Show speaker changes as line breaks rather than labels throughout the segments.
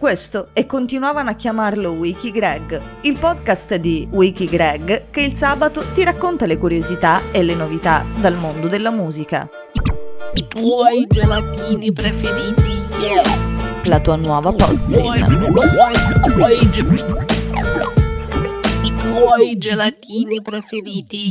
Questo e continuavano a chiamarlo Wiki Greg, il podcast di Wiki Greg che il sabato ti racconta le curiosità e le novità dal mondo della musica.
I tuoi gelatini preferiti, yeah.
La tua nuova pozzina.
I tuoi gelatini preferiti.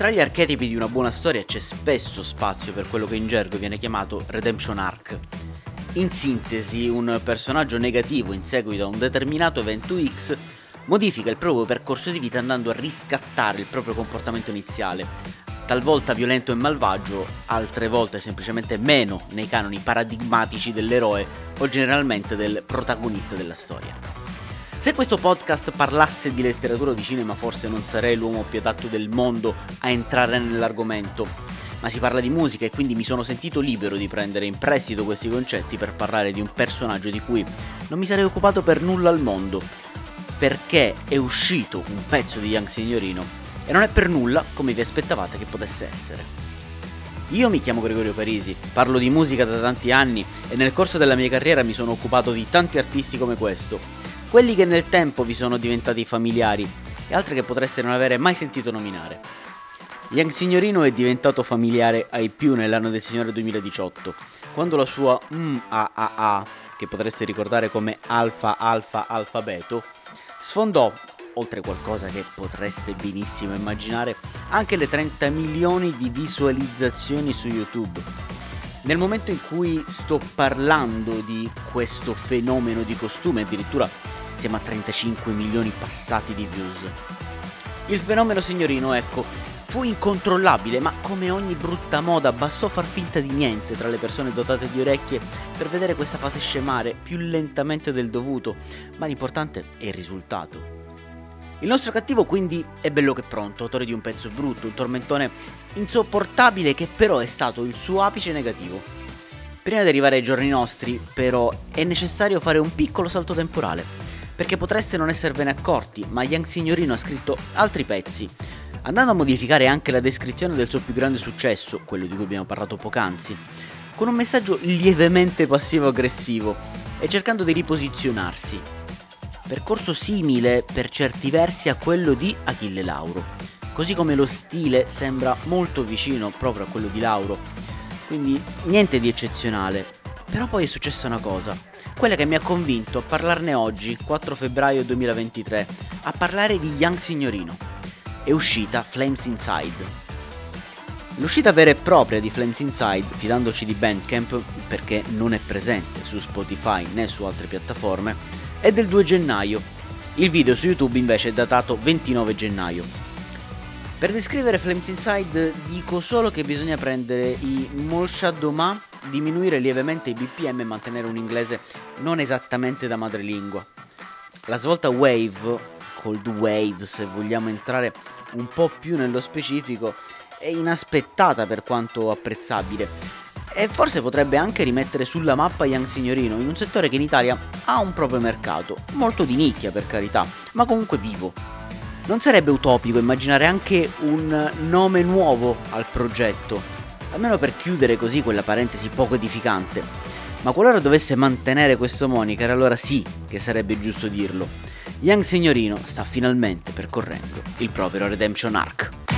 Tra gli archetipi di una buona storia c'è spesso spazio per quello che in gergo viene chiamato redemption arc. In sintesi, un personaggio negativo in seguito a un determinato evento X modifica il proprio percorso di vita andando a riscattare il proprio comportamento iniziale, talvolta violento e malvagio, altre volte semplicemente meno nei canoni paradigmatici dell'eroe o generalmente del protagonista della storia. Se questo podcast parlasse di letteratura o di cinema, forse non sarei l'uomo più adatto del mondo a entrare nell'argomento. Ma si parla di musica e quindi mi sono sentito libero di prendere in prestito questi concetti per parlare di un personaggio di cui non mi sarei occupato per nulla al mondo. Perché è uscito un pezzo di Young Signorino e non è per nulla come vi aspettavate che potesse essere. Io mi chiamo Gregorio Parisi, parlo di musica da tanti anni e nel corso della mia carriera mi sono occupato di tanti artisti come questo, quelli che nel tempo vi sono diventati familiari e altri che potreste non avere mai sentito nominare. Young Signorino è diventato familiare ai più nell'anno del Signore 2018, quando la sua MAAA, che potreste ricordare come Alfa Alfa Alfabeto, sfondò, oltre qualcosa che potreste benissimo immaginare, anche le 30 milioni di visualizzazioni su YouTube. Nel momento in cui sto parlando di questo fenomeno di costume, addirittura siamo a 35 milioni passati di views. Il fenomeno signorino, ecco, fu incontrollabile, ma come ogni brutta moda bastò far finta di niente tra le persone dotate di orecchie per vedere questa fase scemare più lentamente del dovuto, ma l'importante è il risultato. Il nostro cattivo quindi è bello che pronto, autore di un pezzo brutto, un tormentone insopportabile che però è stato il suo apice negativo. Prima di arrivare ai giorni nostri, però, è necessario fare un piccolo salto temporale, perché potreste non esservene accorti, ma Young Signorino ha scritto altri pezzi, andando a modificare anche la descrizione del suo più grande successo, quello di cui abbiamo parlato poc'anzi, con un messaggio lievemente passivo-aggressivo e cercando di riposizionarsi. Percorso simile per certi versi a quello di Achille Lauro, così come lo stile sembra molto vicino proprio a quello di Lauro, quindi niente di eccezionale. Però poi è successa una cosa, quella che mi ha convinto a parlarne oggi, 4 febbraio 2023, a parlare di Young Signorino. È uscita Flames Inside. L'uscita vera e propria di Flames Inside, fidandoci di Bandcamp perché non è presente su Spotify né su altre piattaforme, è del 2 gennaio. Il video su YouTube invece è datato 29 gennaio. Per descrivere Flames Inside dico solo che bisogna prendere i Molshadoma, diminuire lievemente i BPM e mantenere un inglese non esattamente da madrelingua. La svolta wave, cold wave se vogliamo entrare un po' più nello specifico, è inaspettata per quanto apprezzabile e forse potrebbe anche rimettere sulla mappa Young Signorino in un settore che in Italia ha un proprio mercato, molto di nicchia per carità, ma comunque vivo. Non sarebbe utopico immaginare anche un nome nuovo al progetto, almeno per chiudere così quella parentesi poco edificante. Ma qualora dovesse mantenere questo moniker, allora sì che sarebbe giusto dirlo. Young Signorino sta finalmente percorrendo il proprio redemption arc.